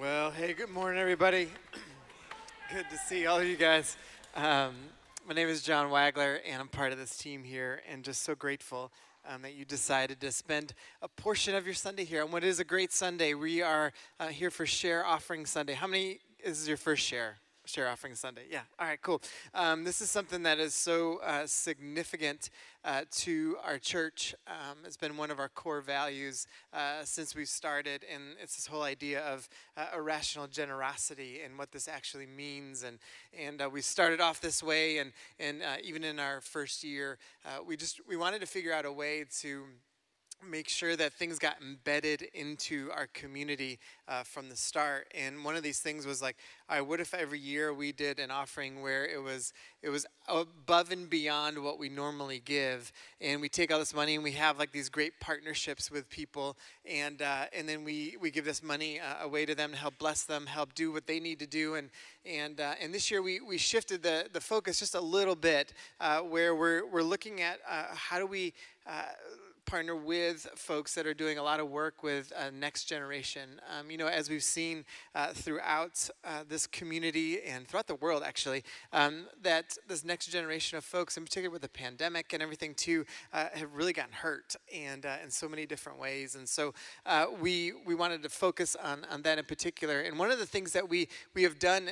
Well, hey, good morning, everybody. good to see all of you guys. Um, my name is John Wagler, and I'm part of this team here, and just so grateful um, that you decided to spend a portion of your Sunday here And what is a great Sunday. We are uh, here for Share Offering Sunday. How many This is your first share? Share Offering Sunday. Yeah. All right, cool. Um, this is something that is so uh, significant uh, to our church. Um, it's been one of our core values uh, since we've started, and it's this whole idea of uh, irrational generosity and what this actually means. And and uh, we started off this way, and and uh, even in our first year, we just we wanted to figure out a way to make sure that things got embedded into our community uh, from the start. And one of these things was like, all right, what if every year we did an offering where it was it was above and beyond what we normally give, and we take all this money and we have like these great partnerships with people, and uh, and then we we give this money uh, away to them to help bless them, help do what they need to do, and and uh, and this year we we shifted the the focus just a little bit, uh, where we're we're looking at uh, how do we partner with folks that are doing a lot of work with uh, next generation. Um, you know, as we've seen uh, throughout uh, this community and throughout the world, actually, um, that this next generation of folks, in particular with the pandemic and everything too, uh, have really gotten hurt and uh, in so many different ways. And so uh, we we wanted to focus on on that in particular. And one of the things that we we have done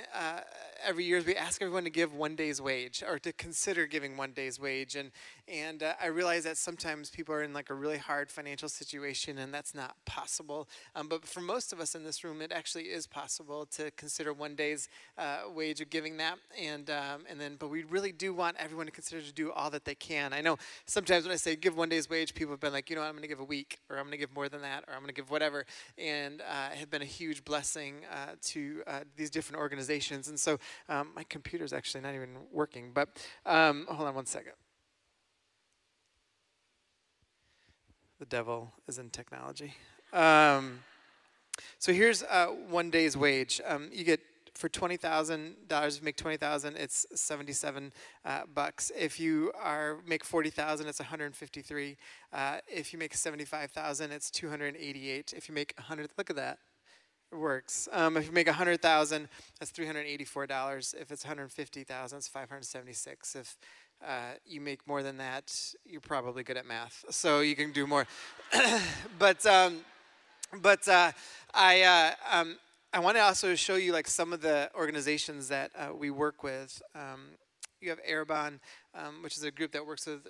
every year we ask everyone to give one day's wage or to consider giving one day's wage. And and I realize that sometimes people are in like a really hard financial situation, and that's not possible. Um, but for most of us in this room, it actually is possible to consider one day's uh, wage of giving that. And um, and then, but we really do want everyone to consider to do all that they can. I know sometimes when I say give one day's wage, people have been like, you know, what, I'm going to give a week, or I'm going to give more than that, or I'm going to give whatever, and uh, have been a huge blessing uh, to uh, these different organizations. And so um, my computer's actually not even working, but um, hold on one second. The devil is in technology. Um, so here's uh, one day's wage. Um, you get for twenty thousand dollars. If you make twenty thousand, it's seventy-seven uh, bucks. If you are make forty thousand, it's one hundred fifty-three. Uh, if you make seventy-five thousand, it's two hundred eighty-eight. If you make hundred, look at that. Works. Um, if you make a hundred thousand, that's three hundred eighty-four dollars. If it's one hundred fifty thousand, it's five hundred seventy-six. If uh, you make more than that, you're probably good at math, so you can do more. but um, but uh, I uh, um, I want to also show you like some of the organizations that uh, we work with. Um, you have Arrabon, um, which is a group that works with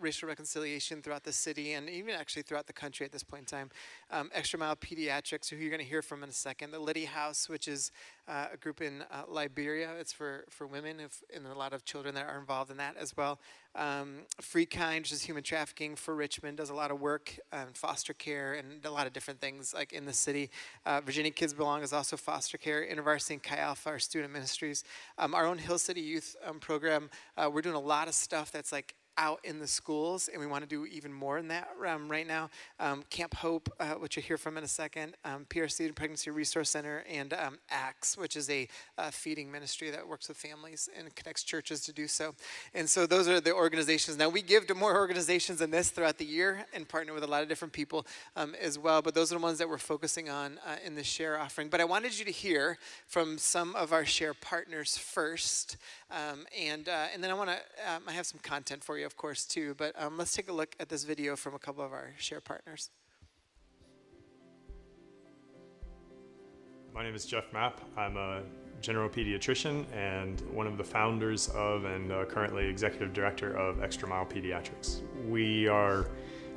racial reconciliation throughout the city and even actually throughout the country at this point in time. Um, Extra Mile Pediatrics, who you're going to hear from in a second. The Liddy House, which is uh, a group in uh, Liberia. It's for, for women if, and a lot of children that are involved in that as well. Um, Free Kind, which is human trafficking for Richmond, does a lot of work in foster care and a lot of different things like in the city. Uh, Virginia Kids Belong is also foster care. InterVarsity and Chi Alpha are student ministries. Um, our own Hill City Youth um, program, uh, we're doing a lot of stuff that's like out in the schools, and we want to do even more in that um, right now. Um, Camp Hope, uh, which you'll hear from in a second, um, PRC and Pregnancy Resource Center, and um, ACTS, which is a uh, feeding ministry that works with families and connects churches to do so. And so those are the organizations. Now, we give to more organizations than this throughout the year and partner with a lot of different people um, as well, but those are the ones that we're focusing on uh, in the share offering. But I wanted you to hear from some of our share partners first, and, uh, and then I want to, I have some content for you of course, too. But um, let's take a look at this video from a couple of our share partners. My name is Jeff Mapp. I'm a general pediatrician and one of the founders of and uh, currently executive director of Extra Mile Pediatrics. We are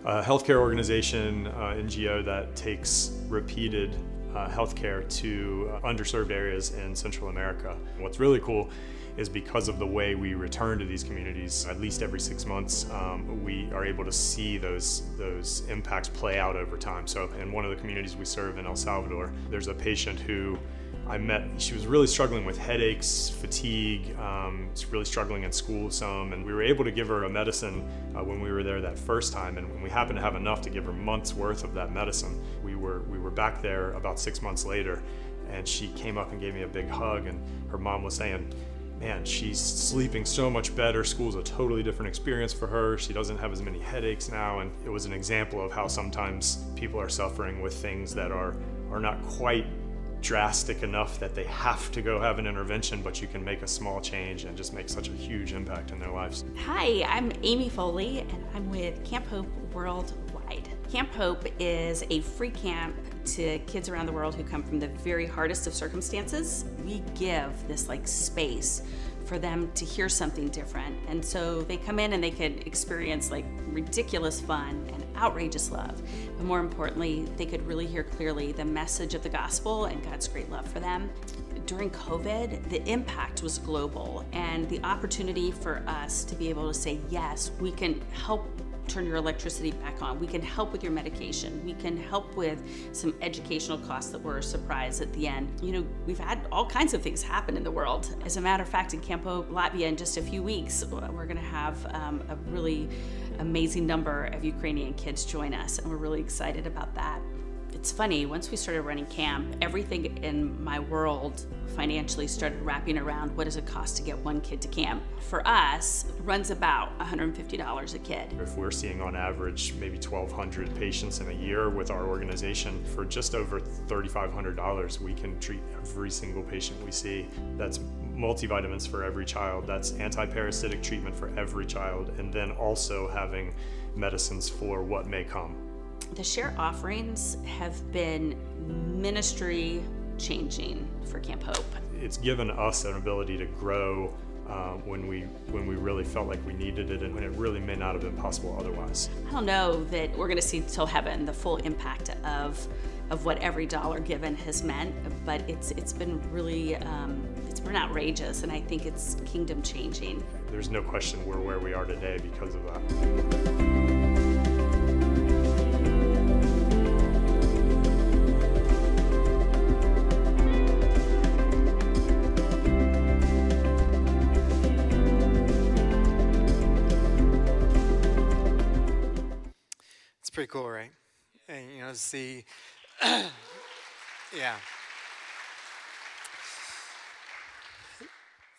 a healthcare organization, uh, NGO, that takes repeated uh, healthcare to uh, underserved areas in Central America. What's really cool is because of the way we return to these communities at least every six months um, we are able to see those those impacts play out over time. So in one of the communities we serve in El Salvador there's a patient who I met, she was really struggling with headaches, fatigue, um, really struggling in school some, and we were able to give her a medicine uh, when we were there that first time, and when we happened to have enough to give her months worth of that medicine, we were, we were back there about six months later, and she came up and gave me a big hug, and her mom was saying, man, she's sleeping so much better. School's a totally different experience for her. She doesn't have as many headaches now. And it was an example of how sometimes people are suffering with things that are are not quite drastic enough that they have to go have an intervention, but you can make a small change and just make such a huge impact in their lives. Hi, I'm Amy Foley, and I'm with Camp Hope Worldwide. Camp Hope is a free camp to kids around the world who come from the very hardest of circumstances. We give this like space for them to hear something different. And so they come in and they could experience like ridiculous fun and outrageous love. But more importantly, they could really hear clearly the message of the gospel and God's great love for them. During COVID, the impact was global, and the opportunity for us to be able to say, yes, we can help turn your electricity back on. We can help with your medication. We can help with some educational costs that were a surprise at the end. You know, we've had all kinds of things happen in the world. As a matter of fact, in Camp Hope, Latvia, in just a few weeks, we're going to have um, a really amazing number of Ukrainian kids join us, and we're really excited about that. It's funny, once we started running camp, everything in my world financially started wrapping around what does it cost to get one kid to camp. For us, runs about $150 a kid. If we're seeing on average maybe 1,200 patients in a year with our organization, for just over $3,500, we can treat every single patient we see. That's multivitamins for every child, that's anti-parasitic treatment for every child, and then also having medicines for what may come. The share offerings have been ministry changing for Camp Hope. It's given us an ability to grow uh, when we when we really felt like we needed it and when it really may not have been possible otherwise. I don't know that we're going to see till heaven the full impact of of what every dollar given has meant, but it's it's been really um, it's been outrageous, and I think it's kingdom changing. There's no question we're where we are today because of that. See, yeah.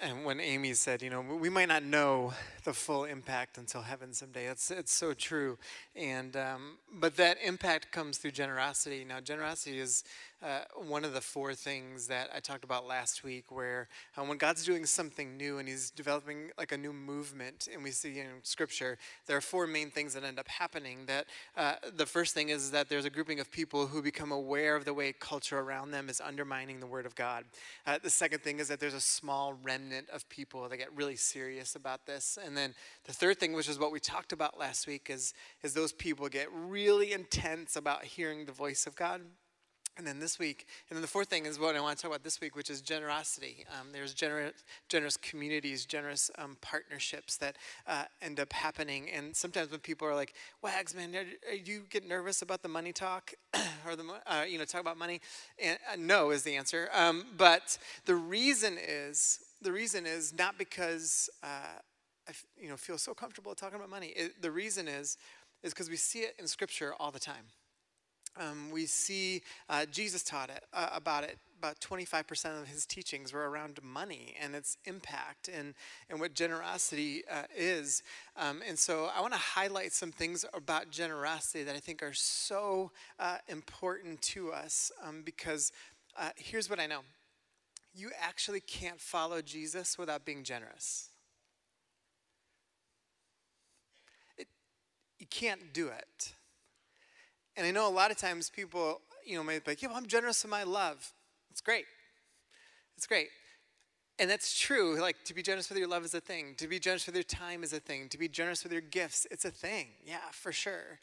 And when Amy said, you know, we might not know the full impact until heaven someday. It's it's so true, and um, but that impact comes through generosity. Now, generosity is uh, one of the four things that I talked about last week, where uh, when God's doing something new and He's developing like a new movement, and we see in Scripture, there are four main things that end up happening. That uh, the first thing is that there's a grouping of people who become aware of the way culture around them is undermining the Word of God. Uh, the second thing is that there's a small remnant of people that get really serious about this, and then the third thing, which is what we talked about last week, is is those people get really intense about hearing the voice of God. And then this week, and then the fourth thing is what I want to talk about this week, which is generosity. Um, there's generous, generous communities, generous um, partnerships that uh, end up happening. And sometimes when people are like, "Wags, man, are, are you get nervous about the money talk, or the uh, you know talk about money?" And uh, no is the answer. Um, but the reason is the reason is not because uh, I you know feel so comfortable talking about money. It, the reason is is because we see it in Scripture all the time. Um, we see uh, Jesus taught it uh, about it. About 25% of his teachings were around money and its impact and, and what generosity uh, is. Um, and so I want to highlight some things about generosity that I think are so uh, important to us um, because uh, here's what I know you actually can't follow Jesus without being generous. It, you can't do it. And I know a lot of times people, you know, might be like, yeah, well, I'm generous in my love. It's great. It's great. And that's true. Like, to be generous with your love is a thing. To be generous with your time is a thing. To be generous with your gifts, it's a thing. Yeah, for sure.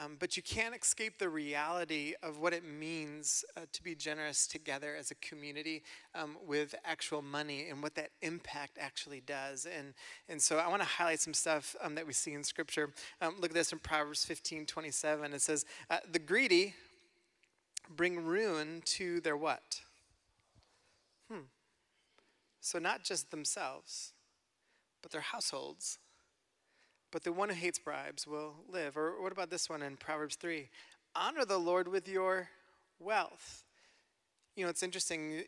Um, but you can't escape the reality of what it means uh, to be generous together as a community um, with actual money and what that impact actually does. And, and so I want to highlight some stuff um, that we see in Scripture. Um, look at this in Proverbs 15 27. It says, uh, The greedy bring ruin to their what? Hmm. So not just themselves, but their households but the one who hates bribes will live. Or what about this one in Proverbs 3? Honor the Lord with your wealth. You know, it's interesting.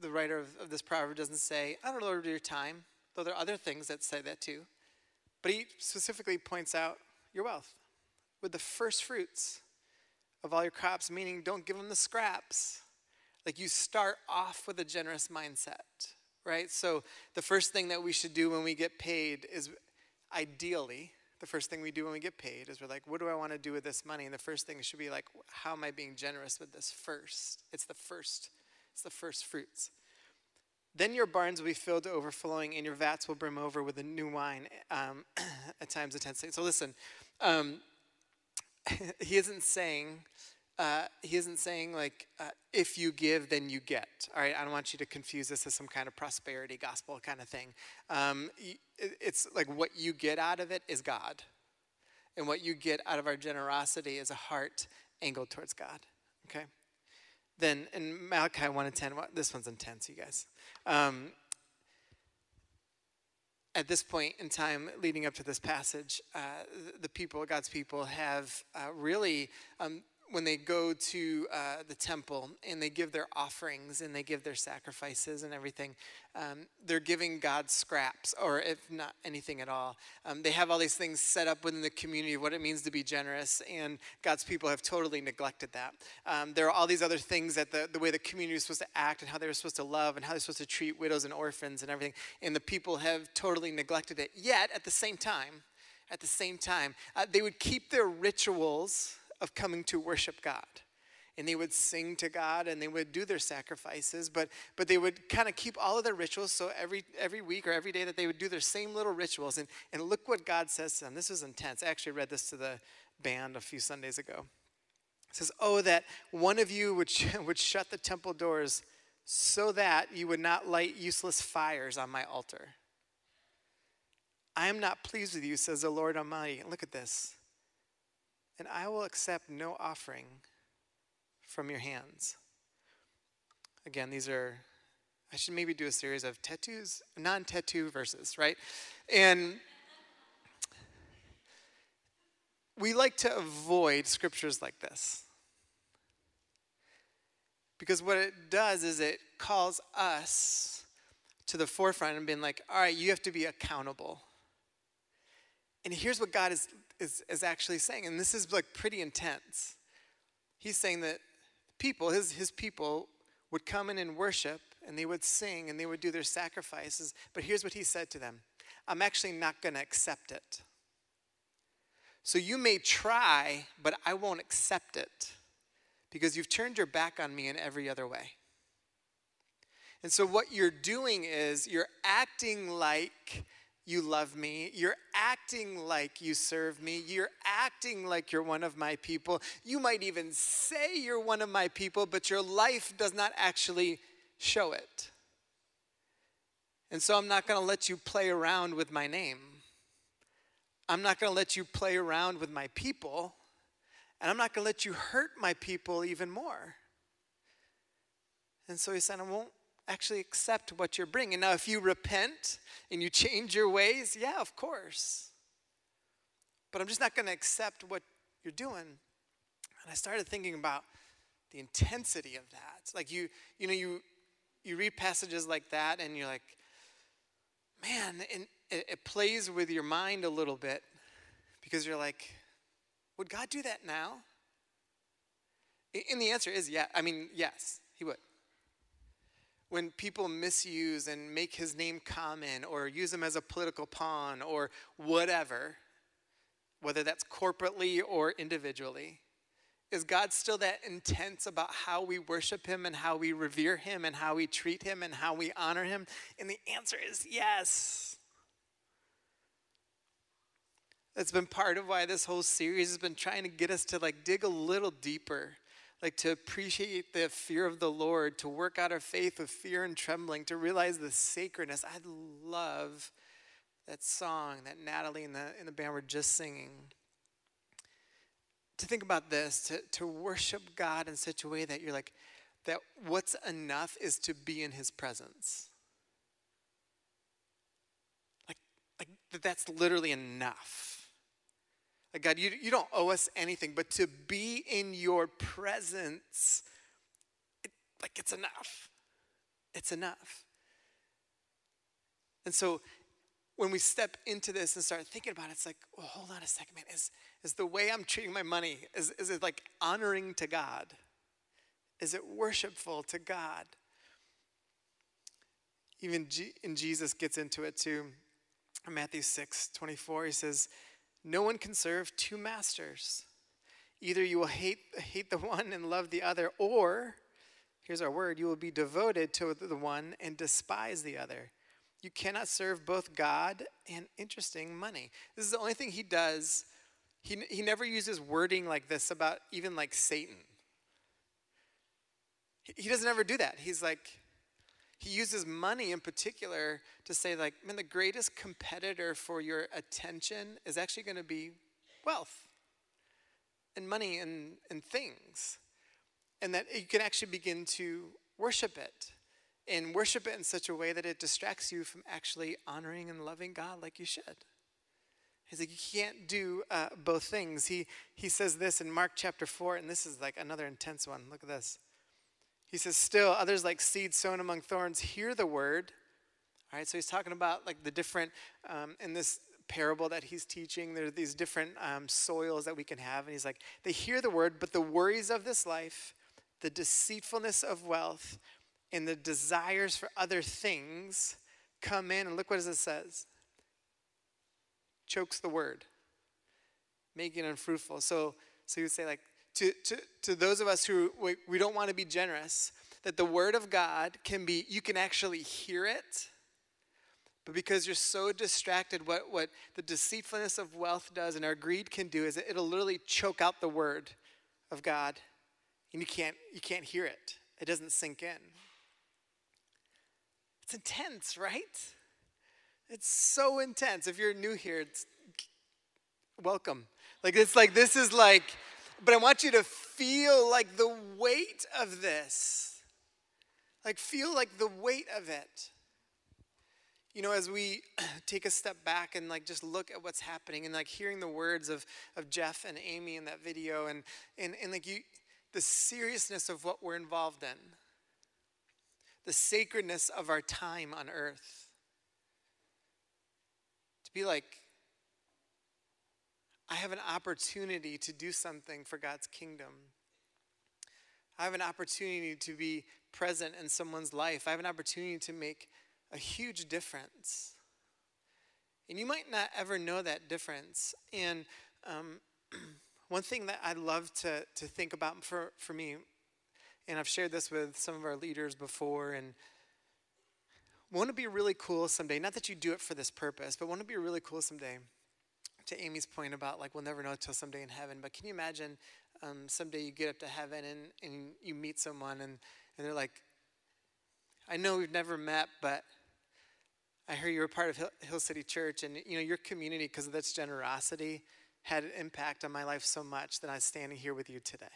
the writer of, of, this proverb doesn't say, honor the Lord with your time, though there are other things that say that too. But he specifically points out your wealth with the first fruits of all your crops, meaning don't give them the scraps. Like you start off with a generous mindset, right? So the first thing that we should do when we get paid is ideally, the first thing we do when we get paid is we're like, what do I want to do with this money? And the first thing should be like, how am I being generous with this first? It's the first, it's the first fruits. Then your barns will be filled to overflowing, and your vats will brim over with the new wine um, at times of tense. So listen, um, he isn't saying uh, he isn't saying like uh, if you give then you get. All right i don't want you to confuse this as some kind of prosperity gospel kind of thing. Um, it's like what you get out of it is god. And what you get out of our generosity is a heart angled towards god okay? Then in malachi 1 and 10 this one's intense you guys. Um, at this point in time, leading up to this passage, uh, the people, God's people, have uh, really um, when they go to uh, the temple and they give their offerings and they give their sacrifices and everything, um, they're giving God scraps, or if not anything at all. Um, they have all these things set up within the community of what it means to be generous, and God's people have totally neglected that. Um, there are all these other things that the, the way the community is supposed to act and how they're supposed to love and how they're supposed to treat widows and orphans and everything, and the people have totally neglected it. Yet, at the same time, at the same time, uh, they would keep their rituals of coming to worship God. And they would sing to God and they would do their sacrifices, but, but they would kind of keep all of their rituals. So every, every week or every day that they would do their same little rituals. And, and look what God says to them. This is intense. I actually read this to the band a few Sundays ago. It says, Oh, that one of you would, sh- would shut the temple doors so that you would not light useless fires on my altar. I am not pleased with you, says the Lord Almighty. Look at this and I will accept no offering from your hands. Again, these are, I should maybe do a series of tattoos, non tattoo verses, right? And we like to avoid scriptures like this. Because what it does is it calls us to the forefront and being like, all right, you have to be accountable. And here's what God is, is, is actually saying, and this is like pretty intense. He's saying that people, his, his people, would come in and worship and they would sing and they would do their sacrifices. But here's what he said to them I'm actually not going to accept it. So you may try, but I won't accept it because you've turned your back on me in every other way. And so what you're doing is you're acting like you love me. You're acting like you serve me. You're acting like you're one of my people. You might even say you're one of my people, but your life does not actually show it. And so I'm not going to let you play around with my name. I'm not going to let you play around with my people. And I'm not going to let you hurt my people even more. And so he said, I won't actually accept what you're bringing. Now, if you repent and you change your ways, yeah, of course. But I'm just not going to accept what you're doing. And I started thinking about the intensity of that. Like you, you know, you you read passages like that, and you're like, man, and it, it plays with your mind a little bit because you're like, would God do that now? And the answer is yeah. I mean, yes, He would when people misuse and make his name common or use him as a political pawn or whatever, whether that's corporately or individually, is God still that intense about how we worship him and how we revere him and how we treat him and how we honor him? And the answer is yes. That's been part of why this whole series has been trying to get us to like dig a little deeper like to appreciate the fear of the Lord, to work out our faith with fear and trembling, to realize the sacredness. I love that song that Natalie and the, and the band were just singing. To think about this, to, to worship God in such a way that you're like, that what's enough is to be in his presence. Like, like that's literally enough. God, you, you don't owe us anything, but to be in your presence, it, like, it's enough. It's enough. And so, when we step into this and start thinking about it, it's like, well, hold on a second, man. Is, is the way I'm treating my money, is, is it like honoring to God? Is it worshipful to God? Even G- and Jesus gets into it too. In Matthew 6 24, he says, No one can serve two masters. Either you will hate, hate the one and love the other, or, here's our word, you will be devoted to the one and despise the other. You cannot serve both God and interesting money. This is the only thing he does. He, he never uses wording like this about even like Satan. He, he doesn't ever do that. He's like, he uses money in particular to say, like, man, the greatest competitor for your attention is actually going to be wealth and money and, and things. And that you can actually begin to worship it and worship it in such a way that it distracts you from actually honoring and loving God like you should. He's like, you can't do uh, both things. He, he says this in Mark chapter 4, and this is like another intense one. Look at this. He says, Still, others like seeds sown among thorns hear the word. All right, so he's talking about like the different, um, in this parable that he's teaching, there are these different um, soils that we can have. And he's like, they hear the word, but the worries of this life, the deceitfulness of wealth, and the desires for other things come in. And look what it says chokes the word, making it unfruitful. So, so you would say, like, to, to, to those of us who we, we don't want to be generous, that the word of God can be, you can actually hear it but because you're so distracted, what, what the deceitfulness of wealth does and our greed can do is it'll literally choke out the word of God. And you can't, you can't hear it, it doesn't sink in. It's intense, right? It's so intense. If you're new here, it's welcome. Like, it's like, this is like, but I want you to feel like the weight of this. Like, feel like the weight of it you know, as we take a step back and like just look at what's happening and like hearing the words of, of Jeff and Amy in that video and, and, and like you, the seriousness of what we're involved in, the sacredness of our time on earth. To be like, I have an opportunity to do something for God's kingdom. I have an opportunity to be present in someone's life. I have an opportunity to make a huge difference. And you might not ever know that difference. And um, one thing that I love to, to think about for, for me, and I've shared this with some of our leaders before, and want to be really cool someday. Not that you do it for this purpose, but want to be really cool someday. To Amy's point about like we'll never know until someday in heaven, but can you imagine um, someday you get up to heaven and, and you meet someone and, and they're like, I know we've never met, but I heard you were part of Hill, Hill City Church, and you know your community, because of its generosity, had an impact on my life so much that I'm standing here with you today.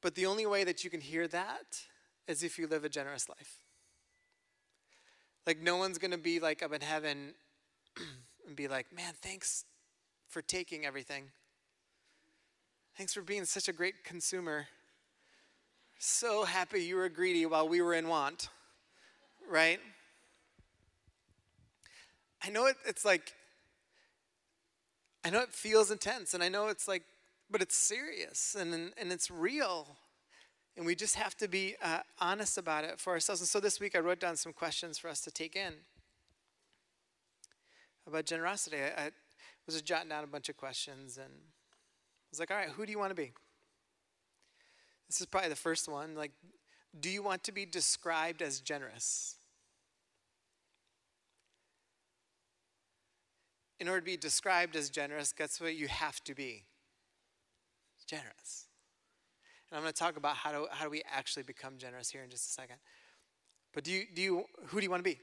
But the only way that you can hear that is if you live a generous life. Like, no one's going to be like up in heaven and be like, man, thanks for taking everything. Thanks for being such a great consumer so happy you were greedy while we were in want, right? I know it, it's like, I know it feels intense, and I know it's like, but it's serious and, and it's real. And we just have to be uh, honest about it for ourselves. And so this week I wrote down some questions for us to take in about generosity. I, I was just jotting down a bunch of questions and I was like, all right, who do you want to be? This is probably the first one. Like, do you want to be described as generous? In order to be described as generous, guess what you have to be? Generous. And I'm going to talk about how do, how do we actually become generous here in just a second. But do you, do you, who do you want to be?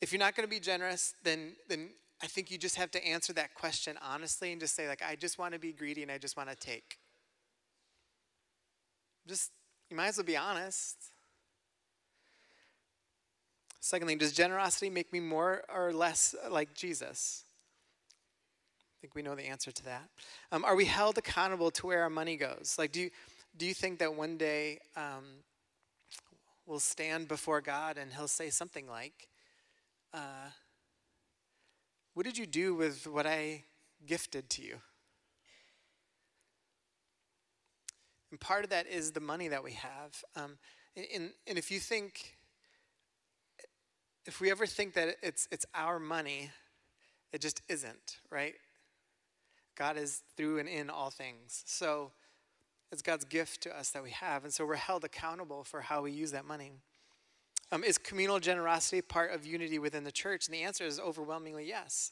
If you're not going to be generous, then, then I think you just have to answer that question honestly and just say, like, I just want to be greedy and I just want to take. Just, you might as well be honest. Second thing, does generosity make me more or less like Jesus? I think we know the answer to that. Um, are we held accountable to where our money goes? Like, do you, do you think that one day, um, will stand before God and he'll say something like, uh, What did you do with what I gifted to you? And part of that is the money that we have. Um, and, and if you think, if we ever think that it's, it's our money, it just isn't, right? God is through and in all things. So it's God's gift to us that we have. And so we're held accountable for how we use that money. Um, is communal generosity part of unity within the church? And the answer is overwhelmingly yes.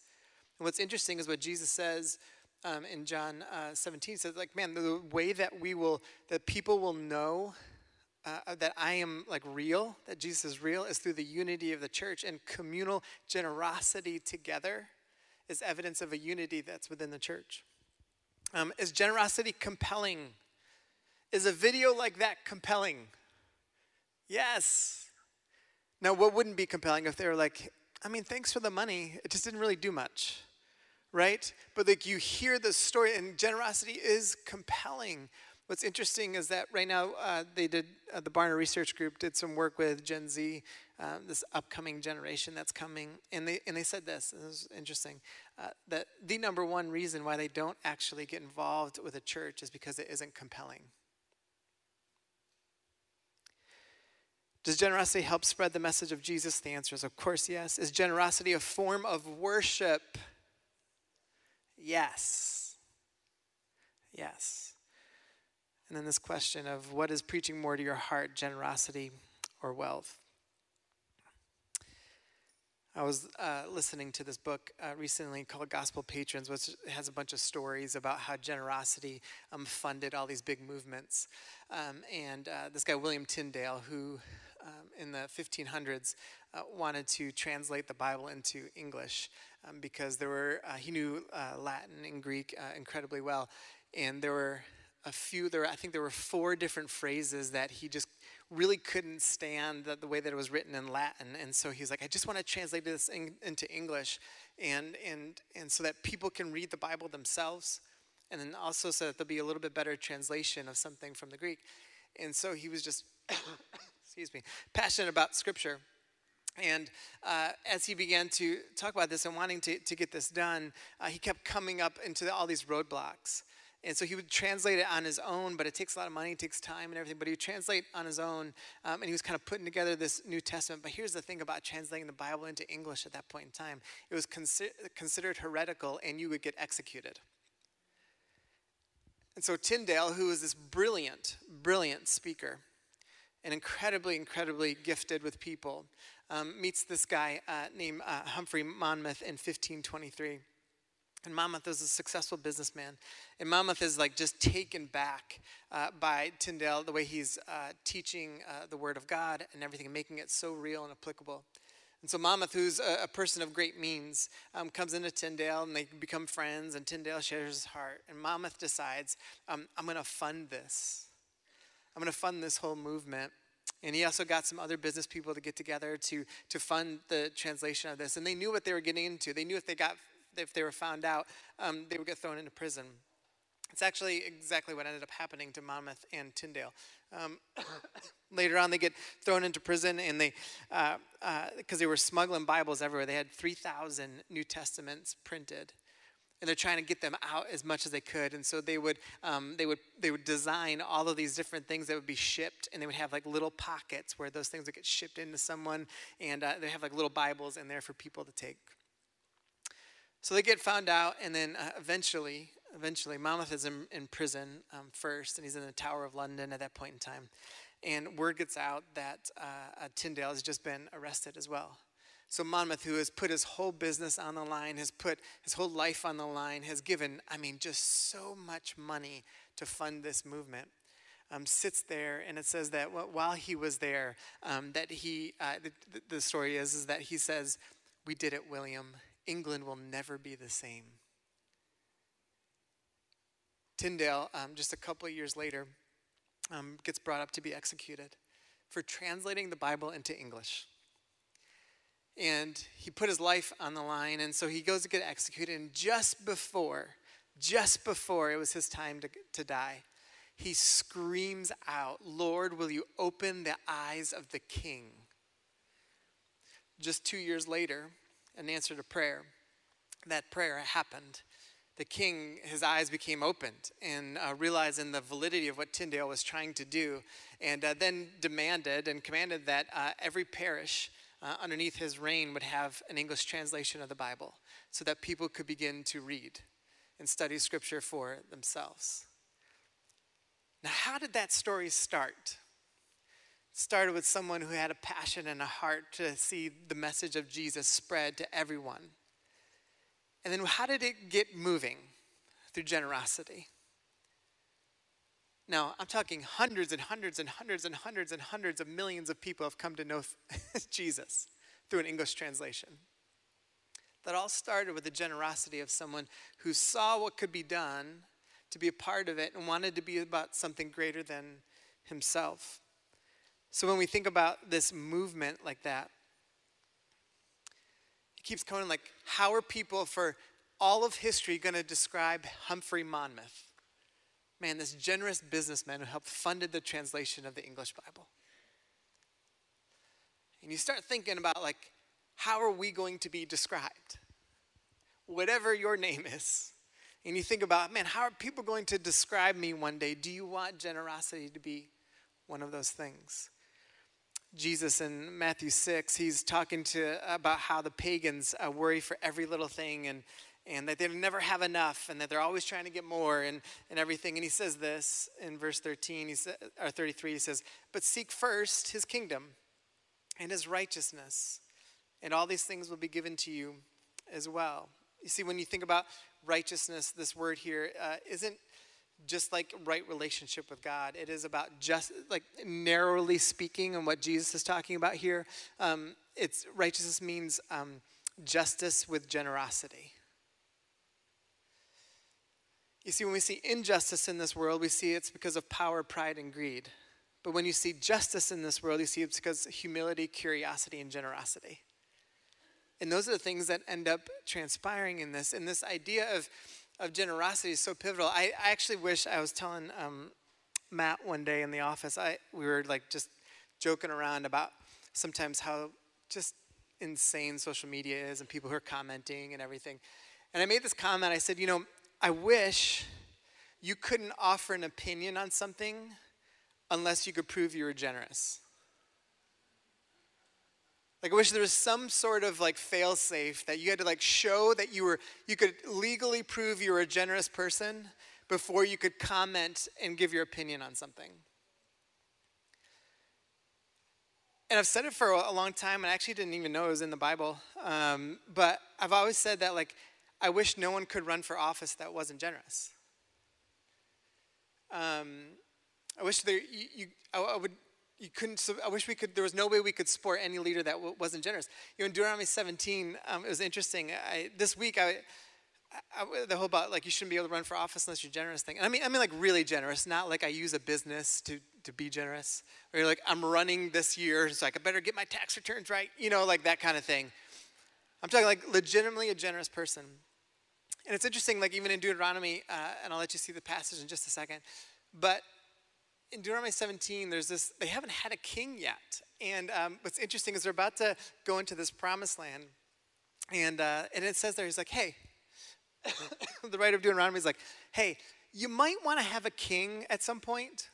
And what's interesting is what Jesus says um, in John uh, 17 says, like, man, the way that we will, that people will know uh, that I am like real, that Jesus is real, is through the unity of the church and communal generosity together is evidence of a unity that's within the church. Um, is generosity compelling? Is a video like that compelling? Yes. Now, what wouldn't be compelling if they were like, I mean, thanks for the money, it just didn't really do much, right? But like you hear the story, and generosity is compelling. What's interesting is that right now uh, they did uh, the Barna Research Group did some work with Gen Z, um, this upcoming generation that's coming, and they and they said this. This is interesting. Uh, that the number one reason why they don't actually get involved with a church is because it isn't compelling. Does generosity help spread the message of Jesus? The answer is, of course, yes. Is generosity a form of worship? Yes. Yes. And then this question of what is preaching more to your heart, generosity or wealth? I was uh, listening to this book uh, recently called Gospel Patrons, which has a bunch of stories about how generosity um, funded all these big movements. Um, and uh, this guy, William Tyndale, who um, in the 1500s uh, wanted to translate the Bible into English um, because there were, uh, he knew uh, Latin and Greek incredibly well. And there were a few there i think there were four different phrases that he just really couldn't stand the, the way that it was written in latin. And so he's like i just want to translate this in, into english. And and and so that people can read the bible themselves. And then also so that there'll be a little bit better translation of something from the greek. And so he was just excuse me passionate about scripture. And uh, as he began to talk about this and wanting to, to get this done, uh, he kept coming up into the, all these roadblocks. And so he would translate it on his own, but it takes a lot of money, it takes time and everything. But he would translate on his own, um, and he was kind of putting together this New Testament. But here's the thing about translating the Bible into English at that point in time it was consi- considered heretical, and you would get executed. And so Tyndale, who was this brilliant, brilliant speaker, and incredibly, incredibly gifted with people, um, meets this guy uh, named uh, Humphrey Monmouth in 1523. And Monmouth is a successful businessman. And Monmouth is like just taken back uh, by Tyndale, the way he's uh, teaching uh, the Word of God and everything, and making it so real and applicable. And so Monmouth, who's a, a person of great means, um, comes into Tyndale and they become friends, and Tyndale shares his heart. And Monmouth decides, um, I'm going to fund this. I'm going to fund this whole movement. And he also got some other business people to get together to, to fund the translation of this. And they knew what they were getting into. They knew if they got if they were found out, um, they would get thrown into prison. It's actually exactly what ended up happening to Monmouth and Tyndale. Um, later on, they get thrown into prison, and they, because uh, uh, they were smuggling Bibles everywhere, they had 3,000 New Testaments printed, and they're trying to get them out as much as they could. And so they would, um, they would, they would design all of these different things that would be shipped, and they would have like little pockets where those things would get shipped into someone, and uh, they have like little Bibles in there for people to take. So they get found out, and then uh, eventually, eventually, Monmouth is in, in prison um, first, and he's in the Tower of London at that point in time. And word gets out that uh, uh, Tyndale has just been arrested as well. So Monmouth, who has put his whole business on the line, has put his whole life on the line, has given, I mean, just so much money to fund this movement. Um, sits there, and it says that while he was there, um, that he, uh, the, the story is, is that he says, "We did it, William. England will never be the same. Tyndale, um, just a couple of years later, um, gets brought up to be executed for translating the Bible into English. And he put his life on the line, and so he goes to get executed. And just before, just before it was his time to, to die, he screams out, Lord, will you open the eyes of the king? Just two years later, in answer to prayer, that prayer happened. The king, his eyes became opened and uh, realizing the validity of what Tyndale was trying to do, and uh, then demanded and commanded that uh, every parish uh, underneath his reign would have an English translation of the Bible so that people could begin to read and study scripture for themselves. Now, how did that story start? Started with someone who had a passion and a heart to see the message of Jesus spread to everyone. And then how did it get moving? Through generosity. Now, I'm talking hundreds and hundreds and hundreds and hundreds and hundreds of millions of people have come to know Jesus through an English translation. That all started with the generosity of someone who saw what could be done to be a part of it and wanted to be about something greater than himself. So when we think about this movement like that, it keeps going like, how are people for all of history going to describe Humphrey Monmouth? Man, this generous businessman who helped funded the translation of the English Bible. And you start thinking about like, how are we going to be described? Whatever your name is. And you think about, man, how are people going to describe me one day? Do you want generosity to be one of those things? Jesus in Matthew 6, he's talking to about how the pagans uh, worry for every little thing and, and that they never have enough and that they're always trying to get more and, and everything. And he says this in verse 13, he sa- or 33, he says, But seek first his kingdom and his righteousness, and all these things will be given to you as well. You see, when you think about righteousness, this word here uh, not just like right relationship with God. It is about just like narrowly speaking, and what Jesus is talking about here. Um, it's righteousness means um, justice with generosity. You see, when we see injustice in this world, we see it's because of power, pride, and greed. But when you see justice in this world, you see it's because humility, curiosity, and generosity. And those are the things that end up transpiring in this. And this idea of, of generosity is so pivotal. I, I actually wish I was telling um, Matt one day in the office, I, we were like just joking around about sometimes how just insane social media is and people who are commenting and everything. And I made this comment. I said, you know, I wish you couldn't offer an opinion on something unless you could prove you were generous. Like I wish there was some sort of like fail safe that you had to like show that you were you could legally prove you were a generous person before you could comment and give your opinion on something. And I've said it for a long time, and I actually didn't even know it was in the Bible. Um, but I've always said that like I wish no one could run for office that wasn't generous. Um, I wish there you, you I, I would you couldn't i wish we could there was no way we could support any leader that w- wasn't generous. You know in deuteronomy 17 um, it was interesting. I, this week I, I, the whole about like you shouldn't be able to run for office unless you're generous thing. I mean i mean like really generous not like i use a business to to be generous. Or you're like i'm running this year so i better get my tax returns right you know like that kind of thing. I'm talking like legitimately a generous person. And it's interesting like even in deuteronomy uh, and i'll let you see the passage in just a second but in Deuteronomy 17, there's this, they haven't had a king yet. And um, what's interesting is they're about to go into this promised land. And, uh, and it says there, he's like, hey, the writer of Deuteronomy is like, hey, you might want to have a king at some point.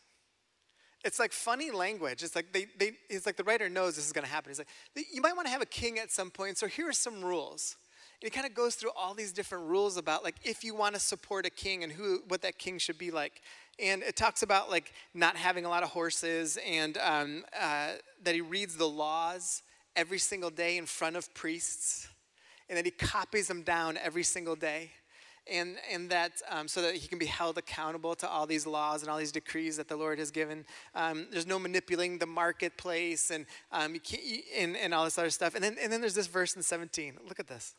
It's like funny language. It's like they, they it's like the writer knows this is going to happen. He's like, you might want to have a king at some point. So here are some rules. And he kind of goes through all these different rules about like if you want to support a king and who what that king should be like and it talks about like not having a lot of horses and um, uh, that he reads the laws every single day in front of priests and that he copies them down every single day. And, and that um, so that he can be held accountable to all these laws and all these decrees that the lord has given. Um, there's no manipulating the marketplace and, um, and, and all this other stuff. And then, and then there's this verse in 17 look at this.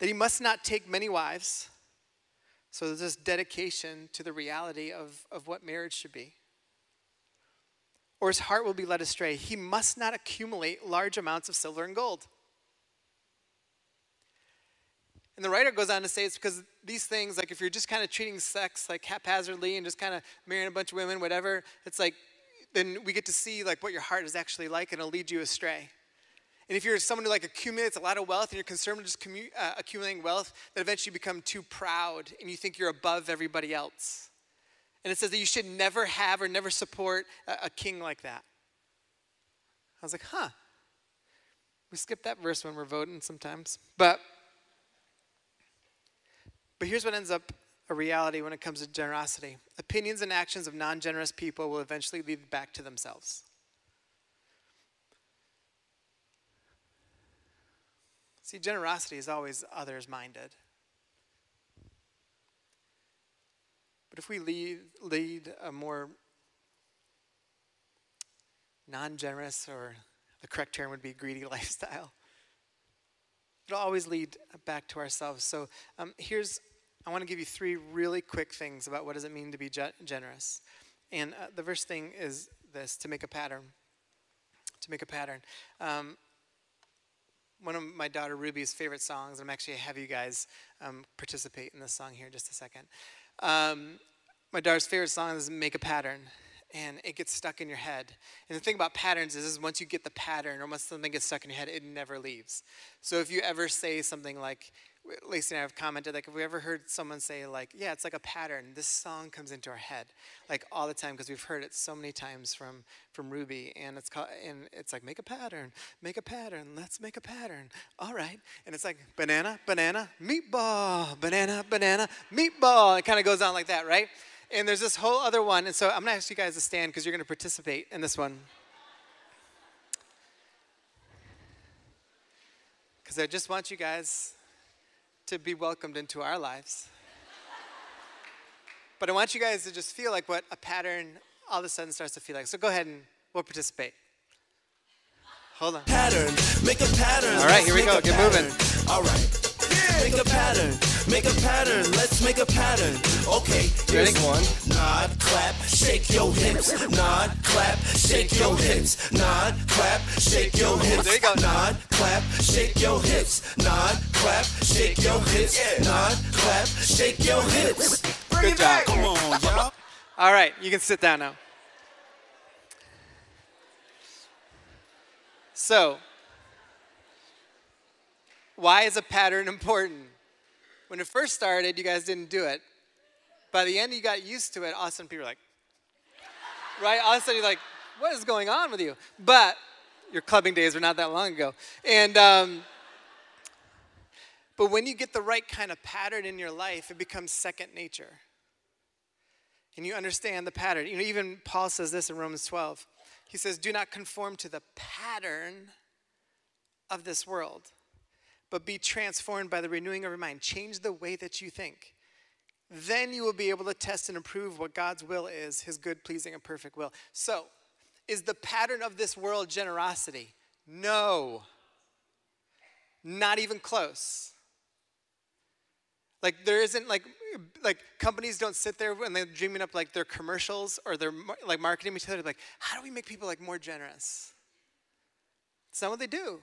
That he must not take many wives so there's this dedication to the reality of, of what marriage should be. Or his heart will be led astray. He must not accumulate large amounts of silver and gold. And the writer goes on to say it's because these things, like if you're just kind of treating sex like haphazardly and just kind of marrying a bunch of women, whatever, it's like then we get to see like what your heart is actually like and it'll lead you astray. And if you're someone who like accumulates a lot of wealth and you're concerned with just commu- uh, accumulating wealth, that eventually you become too proud and you think you're above everybody else. And it says that you should never have or never support a, a king like that. I was like, huh. We skip that verse when we're voting sometimes. But but here's what ends up a reality when it comes to generosity. Opinions and actions of non-generous people will eventually lead back to themselves. See, generosity is always others minded. But if we lead, lead a more non generous, or the correct term would be greedy lifestyle, it'll always lead back to ourselves. So um, here's, I want to give you three really quick things about what does it mean to be ge- generous. And uh, the first thing is this to make a pattern. To make a pattern. Um, one of my daughter Ruby's favorite songs. I'm actually have you guys um, participate in this song here in just a second. Um, my daughter's favorite song is "Make a Pattern," and it gets stuck in your head. And the thing about patterns is, is once you get the pattern, or once something gets stuck in your head, it never leaves. So if you ever say something like, Lacey and I have commented, like, have we ever heard someone say, like, yeah, it's like a pattern, this song comes into our head, like, all the time, because we've heard it so many times from, from Ruby, and it's called, and it's like, make a pattern, make a pattern, let's make a pattern, all right, and it's like, banana, banana, meatball, banana, banana, meatball, it kind of goes on like that, right? And there's this whole other one, and so I'm gonna ask you guys to stand, because you're gonna participate in this one. Because I just want you guys to be welcomed into our lives. but I want you guys to just feel like what a pattern all of a sudden starts to feel like. So go ahead and we'll participate. Hold on. Pattern, make a pattern. All right, here we go. Get pattern. moving. All right. Make a pattern, make a pattern. Let's make a pattern. Okay, here's Ready? one. Nod, clap, shake your hips. Nod, clap, shake your hips. Nod, clap, shake your hips. There you go. Nod, clap, shake your hips. Nod, clap, shake your hips. Nod, clap, shake your hips. Bring Good it back. job. Come on, y'all. All right, you can sit down now. So, why is a pattern important? When it first started, you guys didn't do it. By the end, you got used to it. All of a sudden, people are like, right? All of a sudden, you're like, what is going on with you? But your clubbing days were not that long ago. And, um, but when you get the right kind of pattern in your life, it becomes second nature and you understand the pattern. You know, even Paul says this in Romans 12. He says, Do not conform to the pattern of this world, but be transformed by the renewing of your mind. Change the way that you think. Then you will be able to test and approve what God's will is, his good, pleasing, and perfect will. So, is the pattern of this world generosity? No. Not even close. Like there isn't like like companies don't sit there when they're dreaming up like their commercials or their like marketing material like how do we make people like more generous? It's not what they do.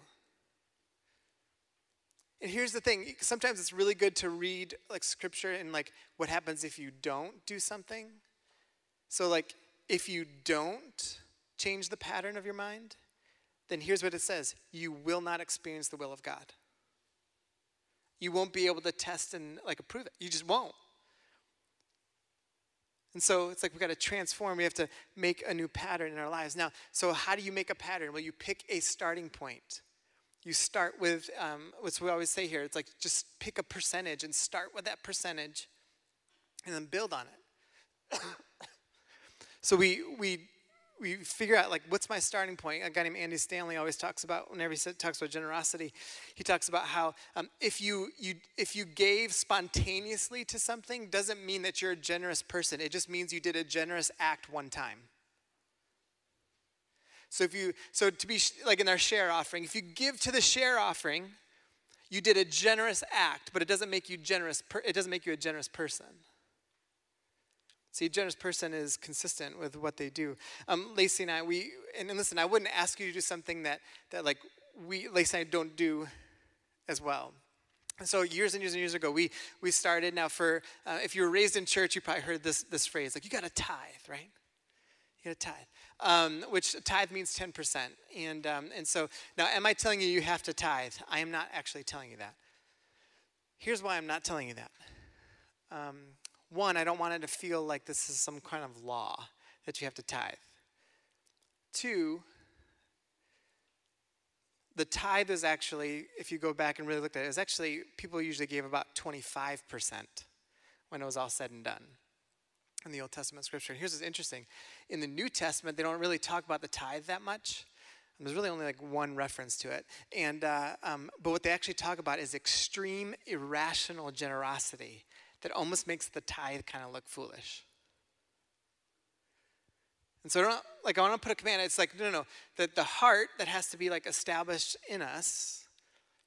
And here's the thing, sometimes it's really good to read like scripture and like what happens if you don't do something. So like if you don't change the pattern of your mind, then here's what it says, you will not experience the will of God you won't be able to test and like approve it. You just won't. And so it's like we've got to transform. We have to make a new pattern in our lives. Now, so how do you make a pattern? Well, you pick a starting point. You start with um, what's we always say here. It's like just pick a percentage and start with that percentage, and then build on it. so we we we figure out like what's my starting point. A guy named Andy Stanley always talks about whenever he talks about generosity, he talks about how um, if you you if you gave spontaneously to something doesn't mean that you're a generous person. It just means you did a generous act one time. So if you so to be like in our share offering, if you give to the share offering, you did a generous act, but it doesn't make you generous. It doesn't make you a generous person. See, a generous person is consistent with what they do. Um, Lacey and I, we, and, and listen, I wouldn't ask you to do something that, that like we, Lacey and I don't do as well. And so years and years and years ago, we, we started. Now, for uh, if you were raised in church, you probably heard this, this phrase, like, you got to tithe, right? You to tithe, um, which tithe means 10%. And, um, and so now, am I telling you you have to tithe? I am not actually telling you that. Here's why I'm not telling you that. Um, one, I don't want it to feel like this is some kind of law that you have to tithe. Two, the tithe is actually, if you go back and really look at it, actually, people usually gave about 25% when it was all said and done in the Old Testament scripture. And here's what's interesting in the New Testament, they don't really talk about the tithe that much. There's really only like one reference to it. And, uh, um, but what they actually talk about is extreme irrational generosity that almost makes the tithe kind of look foolish. And so I don't like I want to put a command. It's like no, no, no. That the heart that has to be like established in us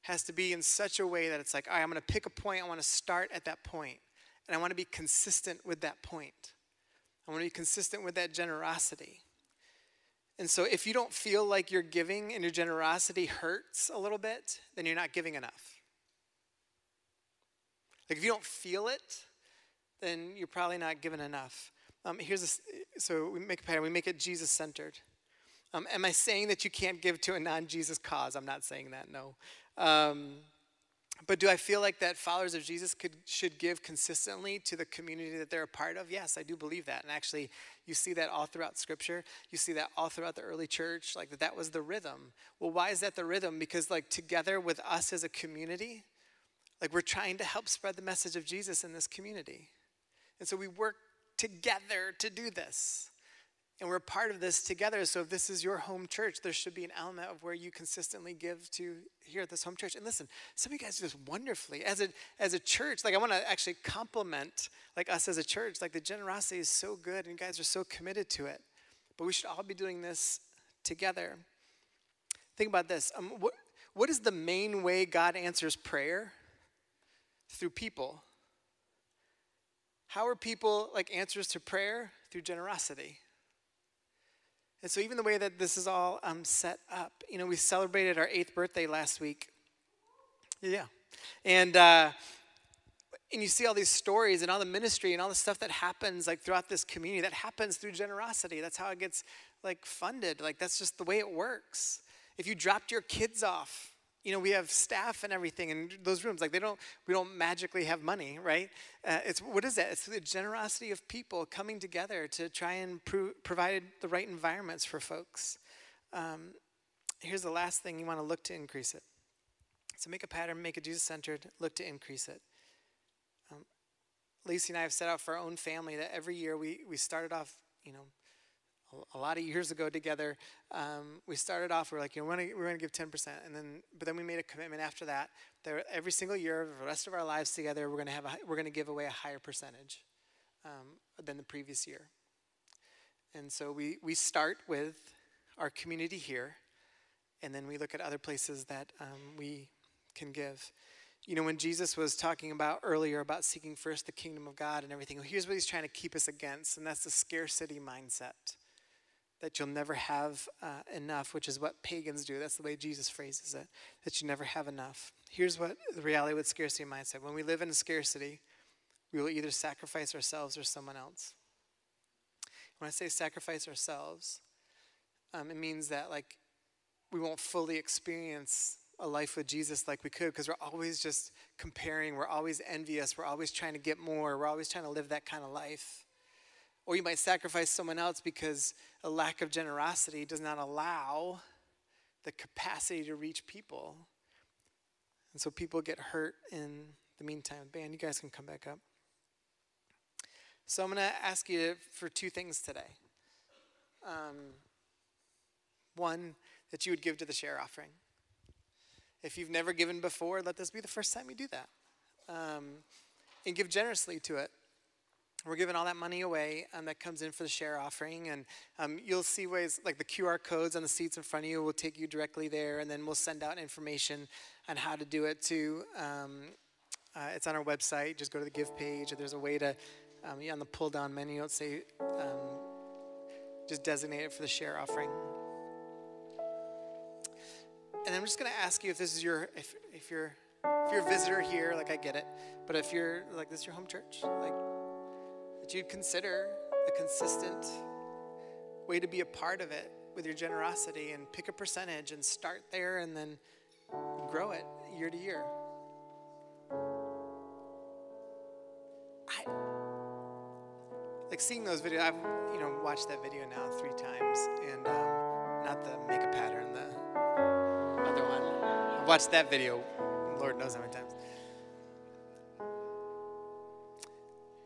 has to be in such a way that it's like, all right, I'm going to pick a point. I want to start at that point, and I want to be consistent with that point. I want to be consistent with that generosity. And so if you don't feel like you're giving and your generosity hurts a little bit, then you're not giving enough. Like if you don't feel it, then you're probably not giving enough. Um, here's a, so we make a pattern. We make it Jesus centered. Um, am I saying that you can't give to a non-Jesus cause? I'm not saying that. No. Um, but do I feel like that followers of Jesus could should give consistently to the community that they're a part of? Yes, I do believe that. And actually, you see that all throughout Scripture. You see that all throughout the early church. Like that, that was the rhythm. Well, why is that the rhythm? Because like together with us as a community, like we're trying to help spread the message of Jesus in this community, and so we work together to do this. And we're part of this together. So if this is your home church, there should be an element of where you consistently give to here at this home church. And listen, some of you guys do this wonderfully. As a as a church, like I want to actually compliment like us as a church. Like the generosity is so good and you guys are so committed to it. But we should all be doing this together. Think about this. Um, what, what is the main way God answers prayer? Through people. How are people like answers to prayer? Through generosity. And so, even the way that this is all um, set up, you know, we celebrated our eighth birthday last week. Yeah. And, uh, and you see all these stories and all the ministry and all the stuff that happens like throughout this community that happens through generosity that's how it gets like funded like that's just the way it works if you dropped your kids off you know we have staff and everything in those rooms like they don't we don't magically have money right? Uh, it's what is that? It's the generosity of people coming together to try and pro- provide the right environments for folks. Um, here's the last thing you want to look to increase it. So make a pattern make it jesus centered look to increase it. Um, lacey and i have set out for our own family that every year we we started off you know a lot of years ago together, um, we started off, we are like, you know, we're gonna, we're gonna give 10%. And then, but then we made a commitment after that, that every single year, of the rest of our lives together, we're gonna have, a, we're gonna give away a higher percentage um, than the previous year. And so we, we start with our community here, and then we look at other places that um, we can give. You know, when Jesus was talking about earlier about seeking first the kingdom of God and everything, here's what he's trying to keep us against, and that's the scarcity mindset that you'll never have uh, enough, which is what pagans do. That's the way Jesus phrases it, that you never have enough. Here's what the reality with scarcity mindset when we live in scarcity, we will either sacrifice ourselves or someone else. When I say sacrifice ourselves, um, it means that like we won't fully experience a life with Jesus like we could because we're always just comparing, we're always envious, we're always trying to get more, we're always trying to live that kind of life. Or you might sacrifice someone else because a lack of generosity does not allow the capacity to reach people. And so people get hurt in the meantime. Band, you guys can come back up. So I'm going to ask you for two things today. Um, one, that you would give to the share offering. If you've never given before, let this be the first time you do that. Um, and give generously to it. We're giving all that money away um, that comes in for the share offering. And um, you'll see ways like the QR codes on the seats in front of you will take you directly there. And then we'll send out information on how to do it too. Um, uh, it's on our website. Just go to the give page. There's a way to, um, on the pull down menu, it'll say, um, just designate it for the share offering. And I'm just going to ask you if this is your, if, if you're if you're a visitor here, like I get it, but if you're like this is your home church, like that you'd consider a consistent way to be a part of it with your generosity and pick a percentage and start there and then grow it year to year. I like seeing those videos. I've you know watched that video now three times, and um, not the make a pattern, the other one. I've watched that video, Lord knows how many times.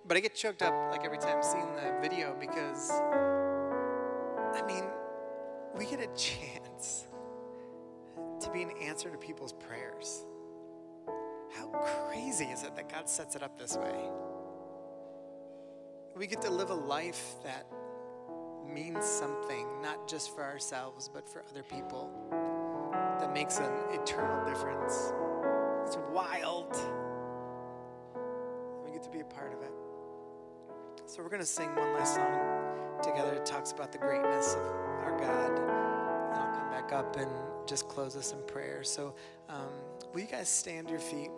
But I get choked up like every time seeing the video because, I mean, we get a chance to be an answer to people's prayers. How crazy is it that God sets it up this way? We get to live a life that means something, not just for ourselves, but for other people, that makes an eternal difference. It's wild. We get to be a part of it. So we're going to sing one last song together. It talks about the greatness of our God. And I'll come back up and just close us in prayer. So um, will you guys stand your feet?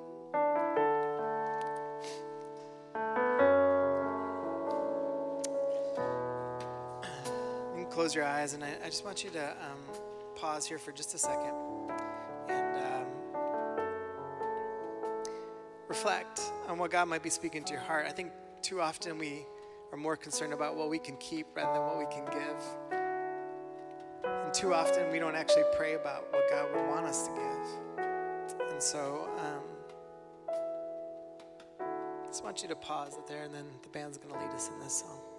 You can close your eyes, and I, I just want you to um, pause here for just a second and um, reflect on what God might be speaking to your heart. I think too often we are more concerned about what we can keep rather than what we can give. And too often we don't actually pray about what God would want us to give. And so um, I just want you to pause it there, and then the band's going to lead us in this song.